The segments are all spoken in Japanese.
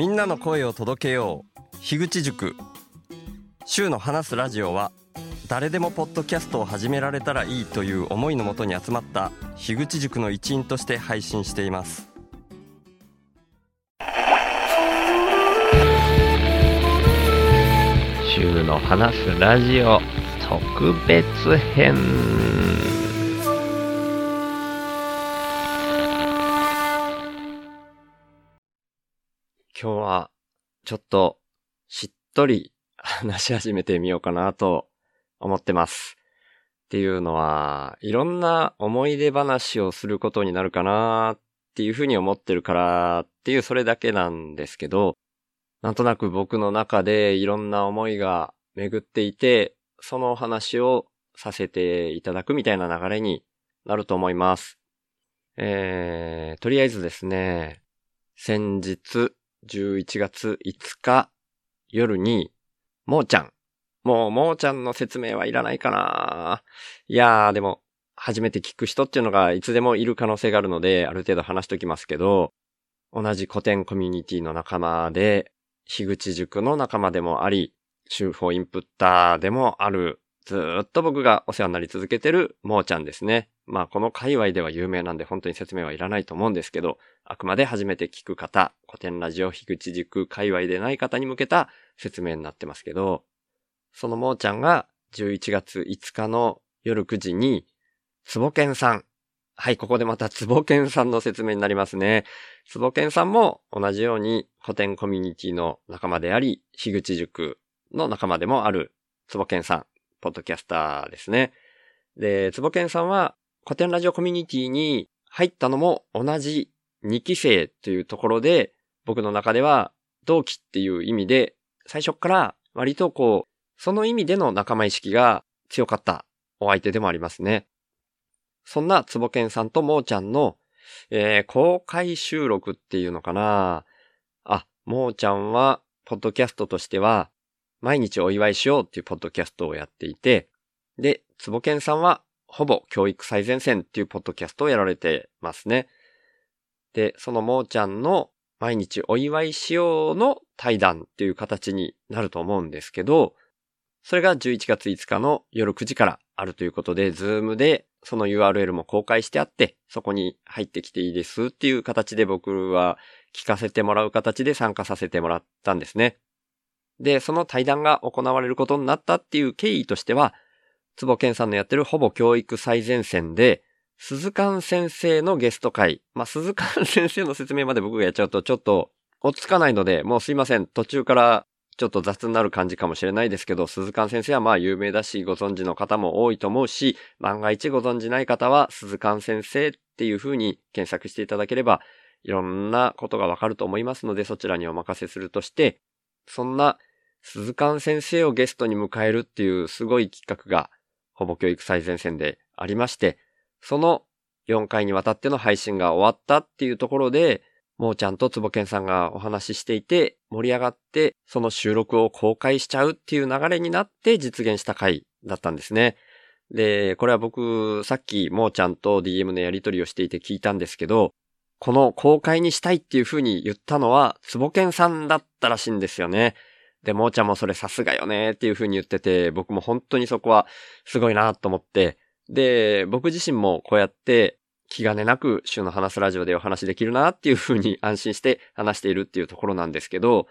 みんなの声を届けよう。樋口塾。週の話すラジオは誰でもポッドキャストを始められたらいいという思いのもとに集まった樋口塾の一員として配信しています。週の話すラジオ特別編。ちょっとしっとり話し始めてみようかなと思ってます。っていうのは、いろんな思い出話をすることになるかなっていうふうに思ってるからっていうそれだけなんですけど、なんとなく僕の中でいろんな思いが巡っていて、そのお話をさせていただくみたいな流れになると思います。えー、とりあえずですね、先日11月5日夜に、もーちゃん。もう、もーちゃんの説明はいらないかないやー、でも、初めて聞く人っていうのがいつでもいる可能性があるので、ある程度話しときますけど、同じ古典コミュニティの仲間で、樋口塾の仲間でもあり、修法インプッターでもある、ずっと僕がお世話になり続けてるもーちゃんですね。まあこの界隈では有名なんで本当に説明はいらないと思うんですけど、あくまで初めて聞く方、古典ラジオ樋口塾界隈でない方に向けた説明になってますけど、そのもーちゃんが11月5日の夜9時に、つぼけんさん。はい、ここでまたつぼけんさんの説明になりますね。つぼけんさんも同じように古典コミュニティの仲間であり、樋口塾の仲間でもあるつぼけんさん、ポッドキャスターですね。で、つぼけんさんは古典ラジオコミュニティに入ったのも同じ2期生というところで、僕の中では同期っていう意味で、最初から割とこう、その意味での仲間意識が強かったお相手でもありますね。そんなつぼけんさんともーちゃんの、えー、公開収録っていうのかなあ、もーちゃんは、ポッドキャストとしては、毎日お祝いしようっていうポッドキャストをやっていて、で、つぼけんさんは、ほぼ教育最前線っていうポッドキャストをやられてますね。で、そのもーちゃんの毎日お祝いしようの対談っていう形になると思うんですけど、それが11月5日の夜9時からあるということで、ズームでその URL も公開してあって、そこに入ってきていいですっていう形で僕は聞かせてもらう形で参加させてもらったんですね。で、その対談が行われることになったっていう経緯としては、坪健さんのやってるほぼ教育最前線で、鈴勘先生のゲスト会。まあ、鈴勘先生の説明まで僕がやっちゃうとちょっと落ち着かないので、もうすいません。途中からちょっと雑になる感じかもしれないですけど、鈴勘先生はまあ有名だし、ご存知の方も多いと思うし、万が一ご存知ない方は、鈴勘先生っていう風に検索していただければ、いろんなことがわかると思いますので、そちらにお任せするとして、そんな鈴勘先生をゲストに迎えるっていうすごい企画が、ほぼ教育最前線でありまして、その4回にわたっての配信が終わったっていうところで、もーちゃんとつぼけんさんがお話ししていて、盛り上がって、その収録を公開しちゃうっていう流れになって実現した回だったんですね。で、これは僕、さっきもーちゃんと DM のやり取りをしていて聞いたんですけど、この公開にしたいっていう風に言ったのは、つぼけんさんだったらしいんですよね。で、もーちゃんもそれさすがよねっていう風に言ってて、僕も本当にそこはすごいなと思って、で、僕自身もこうやって気兼ねなく週の話すラジオでお話できるなっていう風に安心して話しているっていうところなんですけど、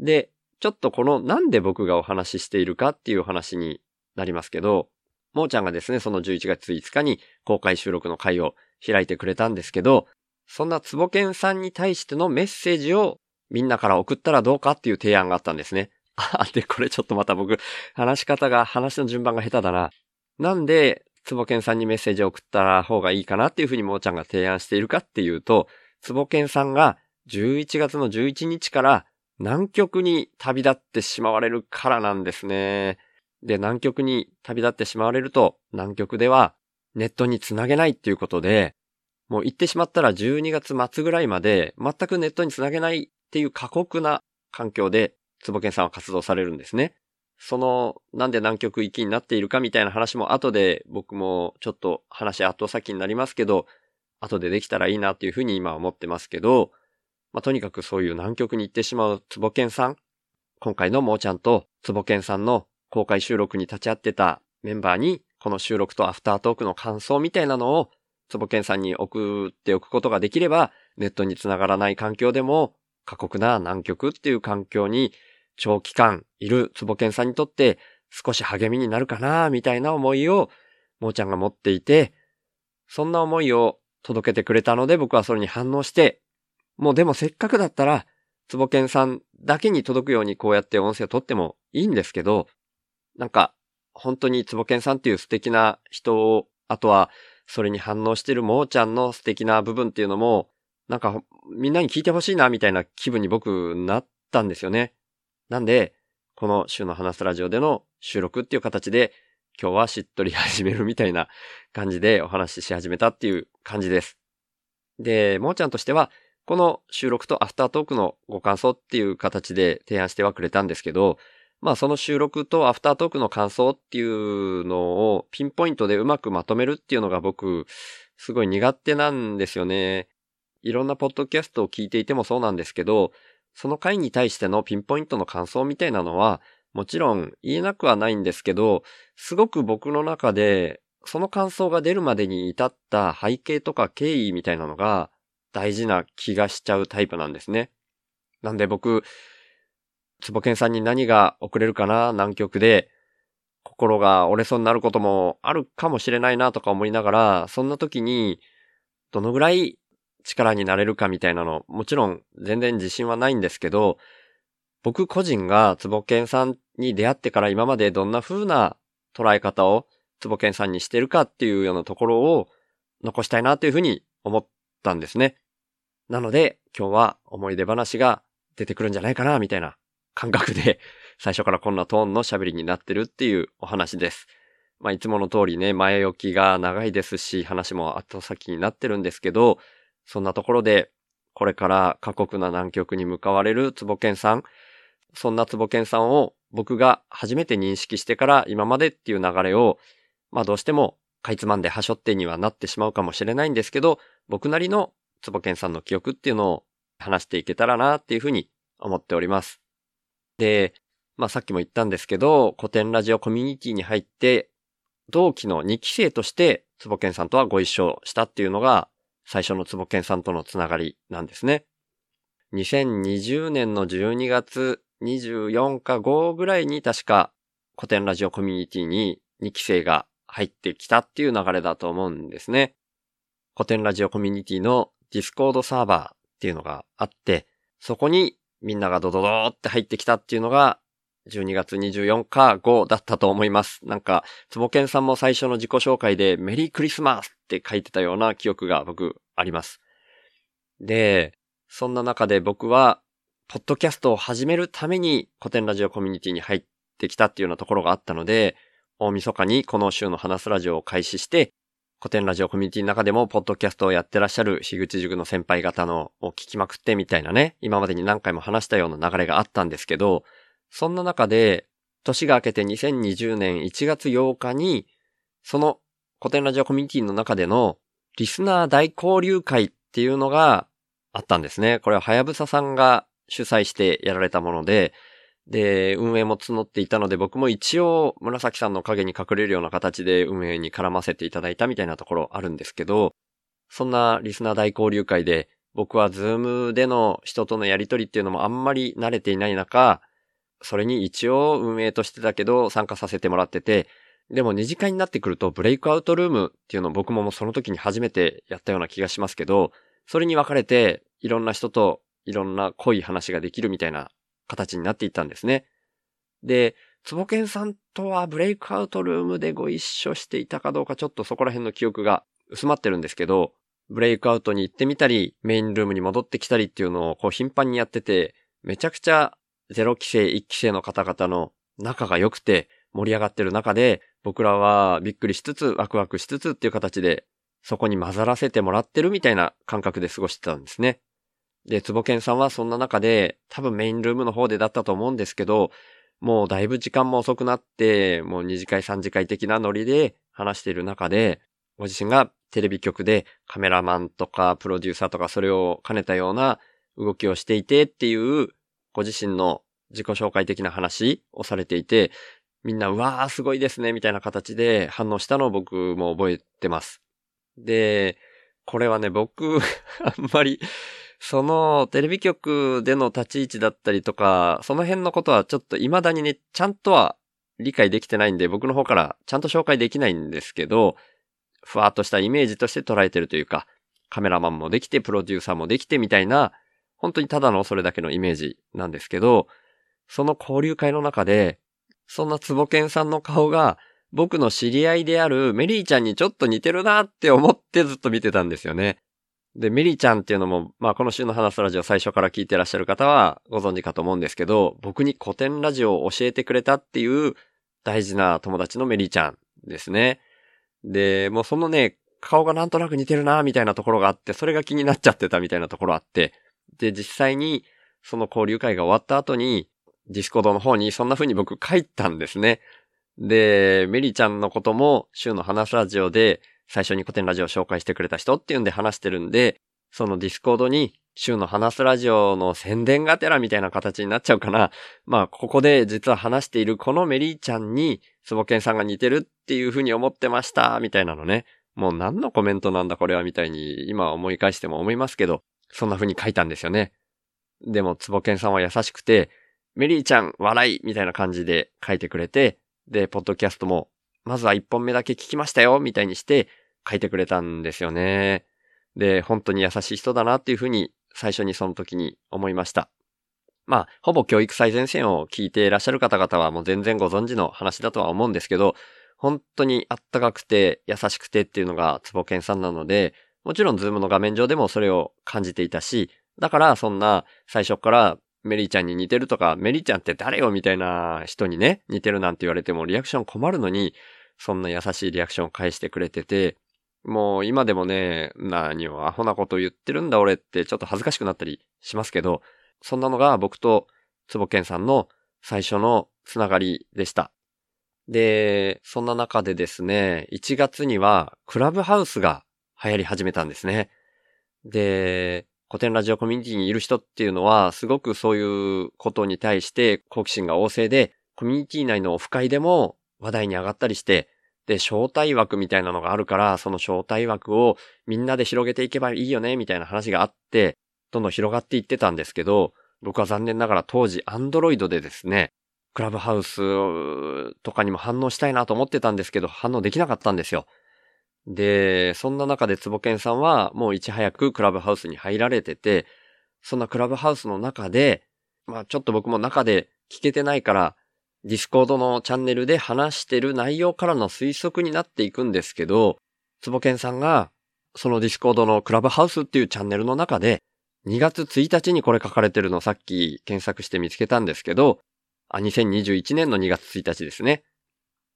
で、ちょっとこのなんで僕がお話ししているかっていう話になりますけど、もーちゃんがですね、その11月5日に公開収録の会を開いてくれたんですけど、そんなつぼけんさんに対してのメッセージをみんなから送ったらどうかっていう提案があったんですね。あ、で、これちょっとまた僕、話し方が、話の順番が下手だな。なんで、つぼけんさんにメッセージを送った方がいいかなっていうふうにもーちゃんが提案しているかっていうと、つぼけんさんが11月の11日から南極に旅立ってしまわれるからなんですね。で、南極に旅立ってしまわれると、南極ではネットにつなげないっていうことで、もう行ってしまったら12月末ぐらいまで全くネットにつなげないっていう過酷な環境で、つぼけんさんは活動されるんですね。その、なんで南極行きになっているかみたいな話も後で僕もちょっと話後先になりますけど、後でできたらいいなっていうふうに今思ってますけど、まあ、とにかくそういう南極に行ってしまうつぼけんさん、今回のもーちゃんとつぼけんさんの公開収録に立ち会ってたメンバーに、この収録とアフタートークの感想みたいなのを、つぼけんさんに送っておくことができれば、ネットにつながらない環境でも、過酷な南極っていう環境に長期間いるつぼけんさんにとって少し励みになるかな、みたいな思いを、もーちゃんが持っていて、そんな思いを届けてくれたので僕はそれに反応して、もうでもせっかくだったら、つぼけんさんだけに届くようにこうやって音声を取ってもいいんですけど、なんか、本当につぼけんさんっていう素敵な人を、あとは、それに反応してるもーちゃんの素敵な部分っていうのも、なんか、みんなに聞いてほしいな、みたいな気分に僕なったんですよね。なんで、この週の話すラジオでの収録っていう形で、今日はしっとり始めるみたいな感じでお話しし始めたっていう感じです。で、もーちゃんとしては、この収録とアフタートークのご感想っていう形で提案してはくれたんですけど、まあその収録とアフタートークの感想っていうのをピンポイントでうまくまとめるっていうのが僕、すごい苦手なんですよね。いろんなポッドキャストを聞いていてもそうなんですけど、その回に対してのピンポイントの感想みたいなのは、もちろん言えなくはないんですけど、すごく僕の中で、その感想が出るまでに至った背景とか経緯みたいなのが大事な気がしちゃうタイプなんですね。なんで僕、つぼけんさんに何が遅れるかな、南極で、心が折れそうになることもあるかもしれないなとか思いながら、そんな時に、どのぐらい力になれるかみたいなの、もちろん全然自信はないんですけど、僕個人がつぼけんさんに出会ってから今までどんな風な捉え方をつぼけんさんにしてるかっていうようなところを残したいなというふうに思ったんですね。なので今日は思い出話が出てくるんじゃないかなみたいな感覚で、最初からこんなトーンの喋りになってるっていうお話です。まあ、いつもの通りね、前置きが長いですし、話も後先になってるんですけど、そんなところで、これから過酷な南極に向かわれるつぼけんさん、そんなつぼけんさんを僕が初めて認識してから今までっていう流れを、まあどうしてもかいつまんではしょってにはなってしまうかもしれないんですけど、僕なりのつぼけんさんの記憶っていうのを話していけたらなっていうふうに思っております。で、まあさっきも言ったんですけど、古典ラジオコミュニティに入って、同期の2期生として、つぼけんさんとはご一緒したっていうのが、最初のつぼけんさんとのつながりなんですね。2020年の12月24か5ぐらいに確かコテンラジオコミュニティに2期生が入ってきたっていう流れだと思うんですね。コテンラジオコミュニティのディスコードサーバーっていうのがあって、そこにみんながドドドーって入ってきたっていうのが、12月24か5だったと思います。なんか、つぼけんさんも最初の自己紹介でメリークリスマスって書いてたような記憶が僕あります。で、そんな中で僕は、ポッドキャストを始めるために古典ラジオコミュニティに入ってきたっていうようなところがあったので、大晦日にこの週の話すラジオを開始して、古典ラジオコミュニティの中でも、ポッドキャストをやってらっしゃる樋口塾の先輩方のを聞きまくってみたいなね、今までに何回も話したような流れがあったんですけど、そんな中で、年が明けて2020年1月8日に、その古典ラジオコミュニティの中でのリスナー大交流会っていうのがあったんですね。これははやぶささんが主催してやられたもので、で、運営も募っていたので、僕も一応、紫さんの影に隠れるような形で運営に絡ませていただいたみたいなところあるんですけど、そんなリスナー大交流会で、僕はズームでの人とのやりとりっていうのもあんまり慣れていない中、それに一応運営としてだけど参加させてもらってて、でも二次会になってくるとブレイクアウトルームっていうのを僕もその時に初めてやったような気がしますけど、それに分かれていろんな人といろんな濃い話ができるみたいな形になっていったんですね。で、つぼけんさんとはブレイクアウトルームでご一緒していたかどうかちょっとそこら辺の記憶が薄まってるんですけど、ブレイクアウトに行ってみたり、メインルームに戻ってきたりっていうのをこう頻繁にやってて、めちゃくちゃ0期生、1期生の方々の仲が良くて盛り上がってる中で、僕らはびっくりしつつ、ワクワクしつつっていう形で、そこに混ざらせてもらってるみたいな感覚で過ごしてたんですね。で、つぼけんさんはそんな中で、多分メインルームの方でだったと思うんですけど、もうだいぶ時間も遅くなって、もう2次会3次会的なノリで話している中で、ご自身がテレビ局でカメラマンとかプロデューサーとかそれを兼ねたような動きをしていてっていう、ご自身の自己紹介的な話をされていて、みんな、うわー、すごいですね、みたいな形で反応したのを僕も覚えてます。で、これはね、僕、あんまり、そのテレビ局での立ち位置だったりとか、その辺のことはちょっと未だにね、ちゃんとは理解できてないんで、僕の方からちゃんと紹介できないんですけど、ふわっとしたイメージとして捉えてるというか、カメラマンもできて、プロデューサーもできてみたいな、本当にただのそれだけのイメージなんですけど、その交流会の中で、そんなつぼけんさんの顔が、僕の知り合いであるメリーちゃんにちょっと似てるなって思ってずっと見てたんですよね。で、メリーちゃんっていうのも、まあこの週の話すラジオ最初から聞いてらっしゃる方はご存知かと思うんですけど、僕に古典ラジオを教えてくれたっていう大事な友達のメリーちゃんですね。で、もうそのね、顔がなんとなく似てるなみたいなところがあって、それが気になっちゃってたみたいなところあって、で、実際にその交流会が終わった後に、ディスコードの方にそんな風に僕書いたんですね。で、メリーちゃんのことも週の話すラジオで最初にコテンラジオを紹介してくれた人っていうんで話してるんで、そのディスコードに週の話すラジオの宣伝がてらみたいな形になっちゃうかな。まあ、ここで実は話しているこのメリーちゃんに、つぼけんさんが似てるっていう風に思ってました、みたいなのね。もう何のコメントなんだこれはみたいに今思い返しても思いますけど、そんな風に書いたんですよね。でも、つぼけんさんは優しくて、メリーちゃん笑いみたいな感じで書いてくれて、で、ポッドキャストも、まずは一本目だけ聞きましたよ、みたいにして書いてくれたんですよね。で、本当に優しい人だなっていうふうに最初にその時に思いました。まあ、ほぼ教育最前線を聞いていらっしゃる方々はもう全然ご存知の話だとは思うんですけど、本当にあったかくて優しくてっていうのがつぼけんさんなので、もちろんズームの画面上でもそれを感じていたし、だからそんな最初からメリーちゃんに似てるとか、メリーちゃんって誰よみたいな人にね、似てるなんて言われてもリアクション困るのに、そんな優しいリアクションを返してくれてて、もう今でもね、何をアホなこと言ってるんだ俺ってちょっと恥ずかしくなったりしますけど、そんなのが僕とつぼけんさんの最初のつながりでした。で、そんな中でですね、1月にはクラブハウスが流行り始めたんですね。で、古典ラジオコミュニティにいる人っていうのは、すごくそういうことに対して好奇心が旺盛で、コミュニティ内のオフ会でも話題に上がったりして、で、招待枠みたいなのがあるから、その招待枠をみんなで広げていけばいいよね、みたいな話があって、どんどん広がっていってたんですけど、僕は残念ながら当時、アンドロイドでですね、クラブハウスとかにも反応したいなと思ってたんですけど、反応できなかったんですよ。で、そんな中でつぼけんさんはもういち早くクラブハウスに入られてて、そんなクラブハウスの中で、まあちょっと僕も中で聞けてないから、ディスコードのチャンネルで話してる内容からの推測になっていくんですけど、つぼけんさんが、そのディスコードのクラブハウスっていうチャンネルの中で、2月1日にこれ書かれてるのさっき検索して見つけたんですけど、あ、2021年の2月1日ですね。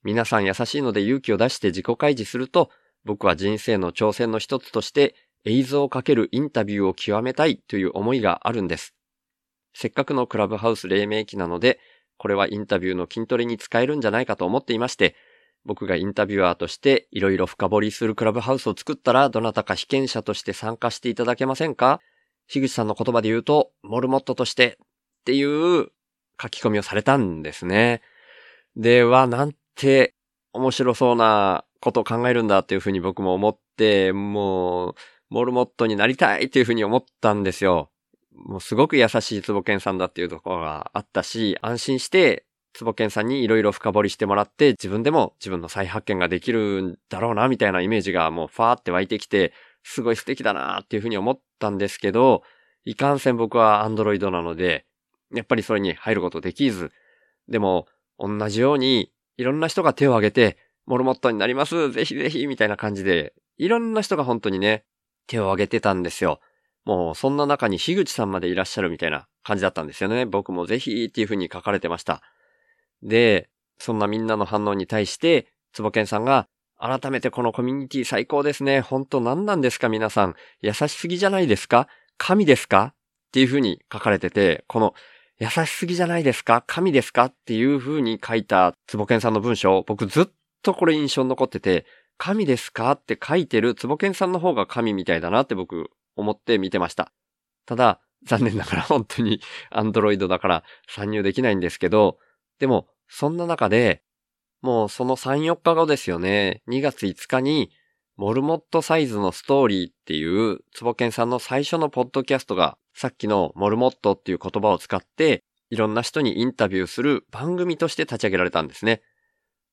皆さん優しいので勇気を出して自己開示すると、僕は人生の挑戦の一つとして映像をかけるインタビューを極めたいという思いがあるんです。せっかくのクラブハウス黎明期なので、これはインタビューの筋トレに使えるんじゃないかと思っていまして、僕がインタビュアーとしていろいろ深掘りするクラブハウスを作ったら、どなたか被験者として参加していただけませんか？樋口さんの言葉で言うと、モルモットとしてっていう書き込みをされたんですね。では、なんて面白そうなことを考えるんだっていうふうに僕も思って、もう、モルモットになりたいっていうふうに思ったんですよ。もうすごく優しいつぼけんさんだっていうところがあったし、安心してつぼけんさんにいろいろ深掘りしてもらって、自分でも自分の再発見ができるんだろうな、みたいなイメージがもうファーって湧いてきて、すごい素敵だなっていうふうに思ったんですけど、いかんせん僕はアンドロイドなので、やっぱりそれに入ることできず、でも、同じように、いろんな人が手を挙げて、モルモットになります、ぜひぜひ、みたいな感じで、いろんな人が本当にね、手を挙げてたんですよ。もう、そんな中に樋口さんまでいらっしゃるみたいな感じだったんですよね。僕もぜひっていう風に書かれてました。で、そんなみんなの反応に対して、つぼけんさんが、改めてこのコミュニティ最高ですね。本当何なんですか皆さん。優しすぎじゃないですか？神ですか？っていう風に書かれてて、この、優しすぎじゃないですか？神ですか？っていう風に書いたつぼけんさんの文章、僕ずっとこれ印象に残ってて、神ですかって書いてるつぼけんさんの方が神みたいだなって僕思って見てました。ただ、残念ながら 本当に Android だから参入できないんですけど、でも、そんな中で、もうその3、4日後ですよね。2月5日に、モルモットサイズのストーリーっていう、つぼけんさんの最初のポッドキャストが、さっきのモルモットっていう言葉を使って、いろんな人にインタビューする番組として立ち上げられたんですね。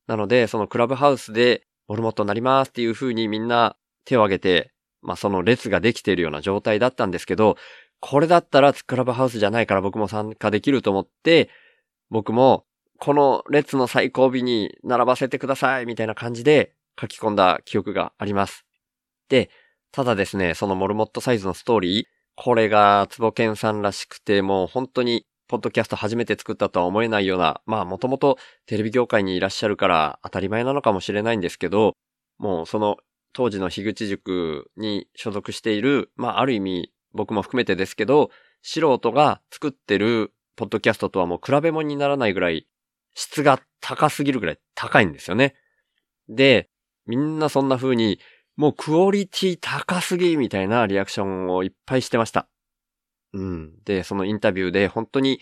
なので、そのクラブハウスで、モルモットになりますっていう風にみんな手を挙げて、まあその列ができているような状態だったんですけど、これだったらクラブハウスじゃないから僕も参加できると思って、僕もこの列の最後尾に並ばせてくださいみたいな感じで書き込んだ記憶があります。で、ただですね、そのモルモットサイズのストーリー、これがつぼけんさんらしくて、もう本当にポッドキャスト初めて作ったとは思えないような、まあもともとテレビ業界にいらっしゃるから当たり前なのかもしれないんですけど、もうその当時の樋口塾に所属している、まあある意味僕も含めてですけど、素人が作ってるポッドキャストとはもう比べ物にならないぐらい質が高すぎるぐらい高いんですよね。で、みんなそんな風に、もうクオリティ高すぎみたいなリアクションをいっぱいしてました。うん。で、そのインタビューで本当に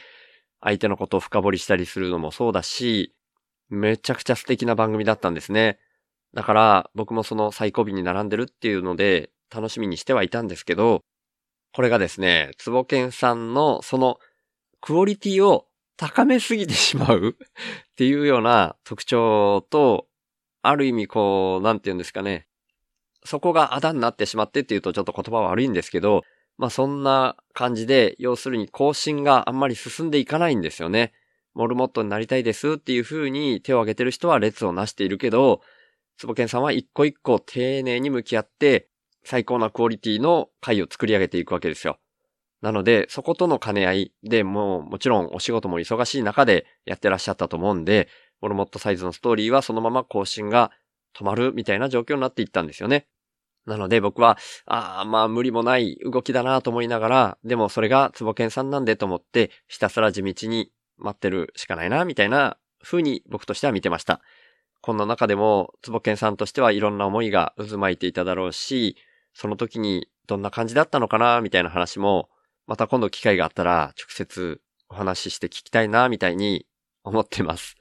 相手のことを深掘りしたりするのもそうだし、めちゃくちゃ素敵な番組だったんですね。だから僕もその最後尾に並んでるっていうので楽しみにしてはいたんですけど、これがですね、つぼけんさんのそのクオリティを高めすぎてしまう っていうような特徴と、ある意味こう、なんて言うんですかね。そこがあだになってしまってっていうとちょっと言葉悪いんですけど、まあそんな感じで、要するに更新があんまり進んでいかないんですよね。モルモットになりたいですっていう風に手を挙げてる人は列をなしているけど、つぼけんさんは一個一個丁寧に向き合って、最高なクオリティの回を作り上げていくわけですよ。なので、そことの兼ね合いで、もうもちろんお仕事も忙しい中でやってらっしゃったと思うんで、モルモットサイズのストーリーはそのまま更新が止まるみたいな状況になっていったんですよね。なので僕は、ああ、まあ無理もない動きだなと思いながら、でもそれがツボケンさんなんでと思って、ひたすら地道に待ってるしかないな、みたいな風に僕としては見てました。こんな中でも、ツボケンさんとしてはいろんな思いが渦巻いていただろうし、その時にどんな感じだったのかな、みたいな話もまた今度機会があったら直接お話しして聞きたいな、みたいに思ってます。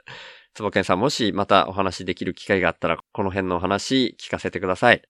つぼけんさんもしまたお話しできる機会があったらこの辺のお話聞かせてください。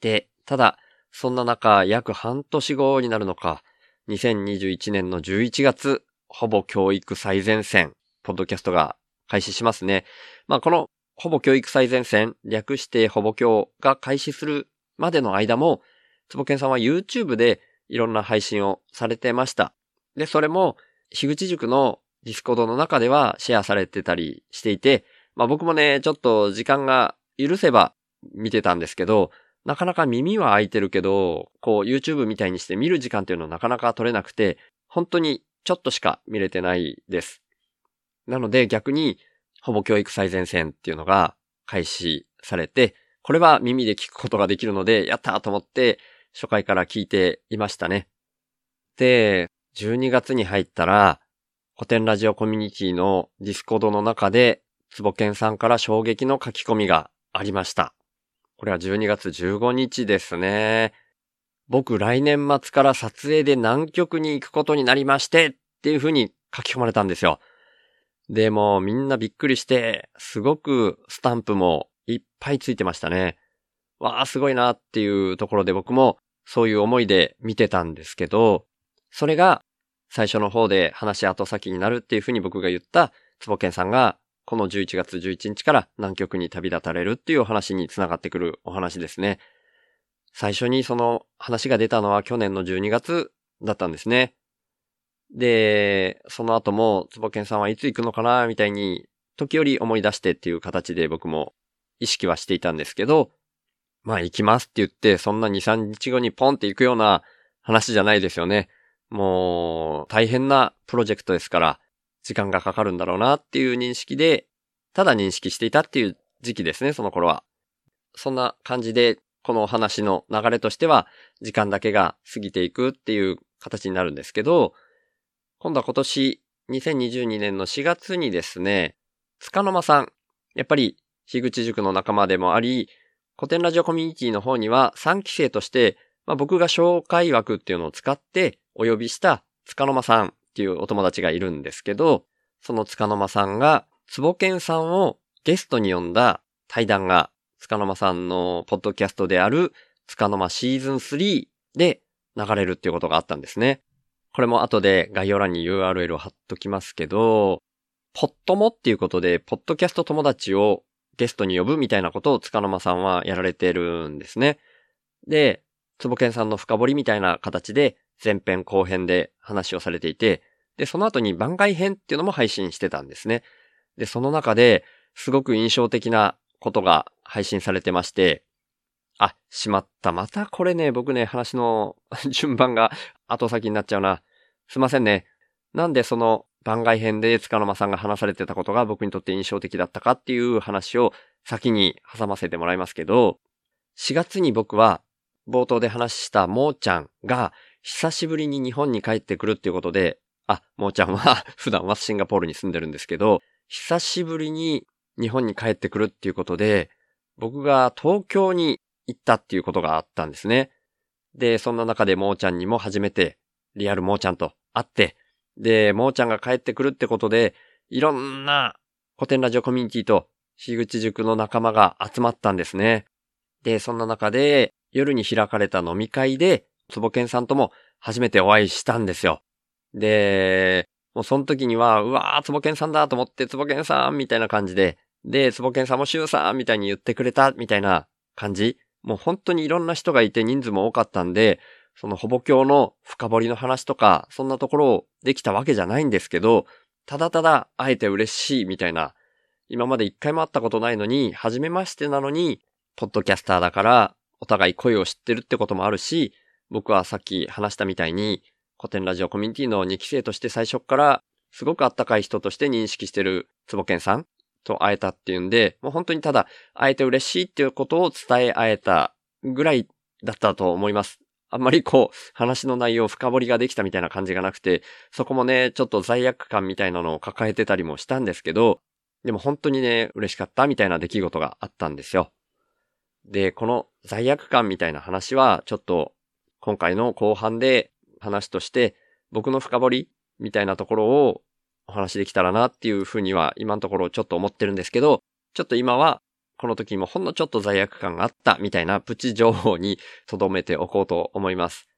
で、ただ、そんな中、約半年後になるのか、2021年の11月、ほぼ教育最前線、ポッドキャストが開始しますね。まあ、この、ほぼ教育最前線、略してほぼ教が開始するまでの間も、つぼけんさんは YouTube でいろんな配信をされてました。で、それも、樋口塾のディスコードの中ではシェアされてたりしていて、まあ僕もね、ちょっと時間が許せば見てたんですけど、なかなか耳は開いてるけど、こう YouTube みたいにして見る時間っていうのはなかなか取れなくて、本当にちょっとしか見れてないです。なので逆に、ほぼ教育最前線っていうのが開始されて、これは耳で聞くことができるので、やったーと思って、初回から聞いていましたね。で、12月に入ったら、コテンラジオコミュニティのディスコードの中で、つぼけんさんから衝撃の書き込みがありました。これは12月15日ですね。僕来年末から撮影で南極に行くことになりましてっていう風に書き込まれたんですよ。でもみんなびっくりして、すごくスタンプもいっぱいついてましたね。わあ、すごいなっていうところで僕もそういう思いで見てたんですけど、それが最初の方で話後先になるっていうふうに僕が言ったつぼけんさんがこの11月11日から南極に旅立たれるっていうお話につながってくるお話ですね。最初にその話が出たのは去年の12月だったんですね。で、その後もつぼけんさんはいつ行くのかなみたいに時折思い出してっていう形で僕も意識はしていたんですけど、まあ行きますって言って、そんな2、3日後にポンって行くような話じゃないですよね。もう大変なプロジェクトですから、時間がかかるんだろうなっていう認識で、ただ認識していたっていう時期ですね、その頃は。そんな感じで、このお話の流れとしては、時間だけが過ぎていくっていう形になるんですけど、今度は今年、2022年の4月にですね、つかの間さん、やっぱり、樋口塾の仲間でもあり、古典ラジオコミュニティの方には3期生としてまあ、僕が紹介枠っていうのを使ってお呼びした塚の間さんっていうお友達がいるんですけど、その塚の間さんが、坪健さんをゲストに呼んだ対談が、塚の間さんのポッドキャストである、塚の間シーズン3で流れるっていうことがあったんですね。これも後で概要欄に URL を貼っときますけど、ポットモっていうことで、ポッドキャスト友達をゲストに呼ぶみたいなことを塚の間さんはやられてるんですね。で、つぼけんさんの深掘りみたいな形で前編後編で話をされていて、で、その後に番外編っていうのも配信してたんですね。で、その中ですごく印象的なことが配信されてまして、あ、しまった。またこれね、僕ね、話の 順番が後先になっちゃうな。すいませんね。なんでその番外編で塚の間さんが話されてたことが僕にとって印象的だったかっていう話を先に挟ませてもらいますけど、4月に僕は冒頭で話したもーちゃんが久しぶりに日本に帰ってくるっていうことで、あ、もーちゃんは 普段はシンガポールに住んでるんですけど、久しぶりに日本に帰ってくるっていうことで、僕が東京に行ったっていうことがあったんですね。で、そんな中でもーちゃんにも初めてリアルもーちゃんと会って、で、もーちゃんが帰ってくるってことで、いろんな古典ラジオコミュニティと樋口塾の仲間が集まったんですね。で、そんな中で夜に開かれた飲み会で、つぼけんさんとも初めてお会いしたんですよ。で、もうその時には、うわー、つぼけんさんだと思って、つぼけんさんみたいな感じで、で、つぼけんさんもしゅうさんみたいに言ってくれたみたいな感じ。もう本当にいろんな人がいて人数も多かったんで、そのほぼ教の深掘りの話とか、そんなところをできたわけじゃないんですけど、ただただ会えて嬉しいみたいな、今まで一回も会ったことないのに、初めましてなのに、ポッドキャスターだから、お互い声を知ってるってこともあるし、僕はさっき話したみたいに、古典ラジオコミュニティの2期生として最初から、すごくあったかい人として認識してるつぼけんさんと会えたっていうんで、もう本当にただ会えて嬉しいっていうことを伝え合えたぐらいだったと思います。あんまりこう、話の内容深掘りができたみたいな感じがなくて、そこもね、ちょっと罪悪感みたいなのを抱えてたりもしたんですけど、でも本当にね、嬉しかったみたいな出来事があったんですよ。で、この罪悪感みたいな話は、ちょっと今回の後半で話として、僕の深掘りみたいなところをお話できたらなっていうふうには今のところちょっと思ってるんですけど、ちょっと今はこの時もほんのちょっと罪悪感があったみたいなプチ情報に留めておこうと思います。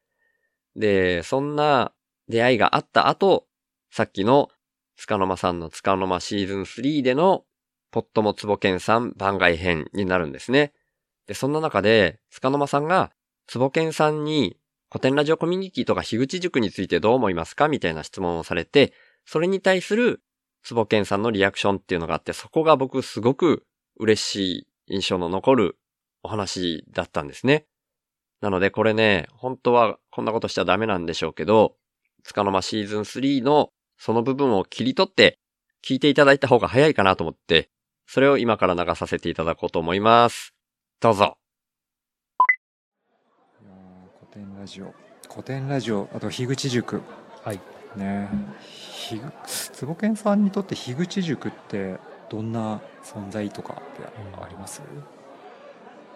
で、そんな出会いがあった後、さっきのつかの間さんのつかの間シーズン3でのポットもつぼけんさん番外編になるんですね。で、そんな中で、つかの間さんがつぼけんさんに古典ラジオコミュニティとか樋口塾についてどう思いますか？みたいな質問をされて、それに対するつぼけんさんのリアクションっていうのがあって、そこが僕すごく嬉しい印象の残るお話だったんですね。なのでこれね、本当はこんなことしちゃダメなんでしょうけど、つかの間シーズン3のその部分を切り取って聞いていただいた方が早いかなと思って、それを今から流させていただこうと思います。どうぞ。ラジオ。古典ラジオ、あと樋口塾。はい。ね。ひ坪健さんにとって樋口塾ってどんな存在とかってあります、うん、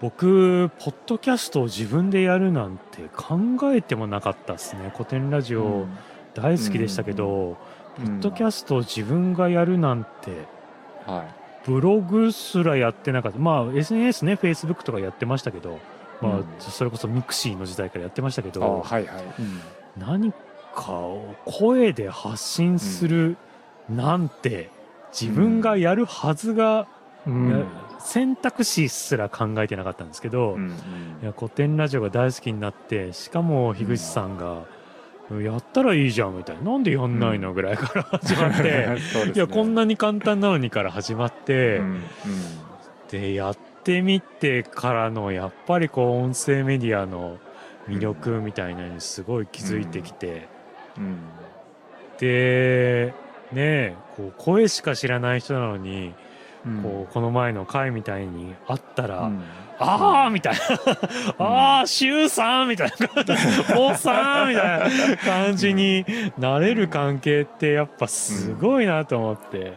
僕ポッドキャストを自分でやるなんて考えてもなかったですね。コテンラジオ大好きでしたけど、うん、ポッドキャストを自分がやるなんて、はい、ブログすらやってなかった。まあ SNS ね Facebook とかやってましたけど、まあ、それこそミクシーの時代からやってましたけど、はいはい。何かを声で発信するなんて、自分がやるはずが、うん、選択肢すら考えてなかったんですけど、うんうん、いや古典ラジオが大好きになってしかも樋口さんが、うん、やったらいいじゃんみたいななんでやんないのぐらいから始まって、ね、いやこんなに簡単なのにから始まって、うんうん、でやってみてからのやっぱりこう音声メディアの魅力みたいなのにすごい気づいてきて、でねこう声しか知らない人なのにうん。こうこの前の回みたいにあったら、うんああみたいな、ああ、シュウさんみたいな、おっさんみたいな感じになれる関係ってやっぱすごいなと思って、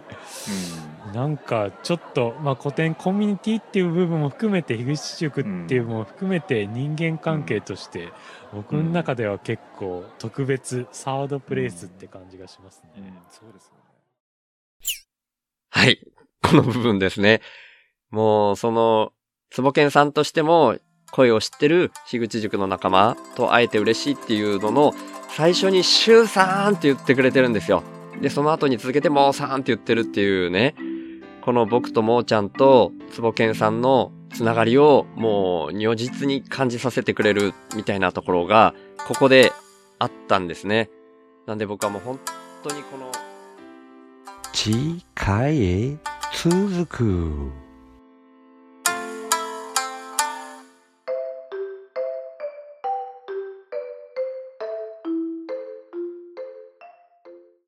なんかちょっと、まあ、古典コミュニティっていう部分も含めて樋口塾っていうのも含めて人間関係として僕の中では結構特別サードプレイスって感じがしますね。うん。そうですよね。はい。この部分ですね。もう、その、つぼけんさんとしても、声を知ってる樋口塾の仲間と会えて嬉しいっていうのの、最初にシュウさんって言ってくれてるんですよ。で、その後に続けてモーさんって言ってるっていうね、この僕とモーちゃんとつぼけんさんのつながりをもう如実に感じさせてくれるみたいなところが、ここであったんですね。なんで僕はもう本当にこの、次回へ続く。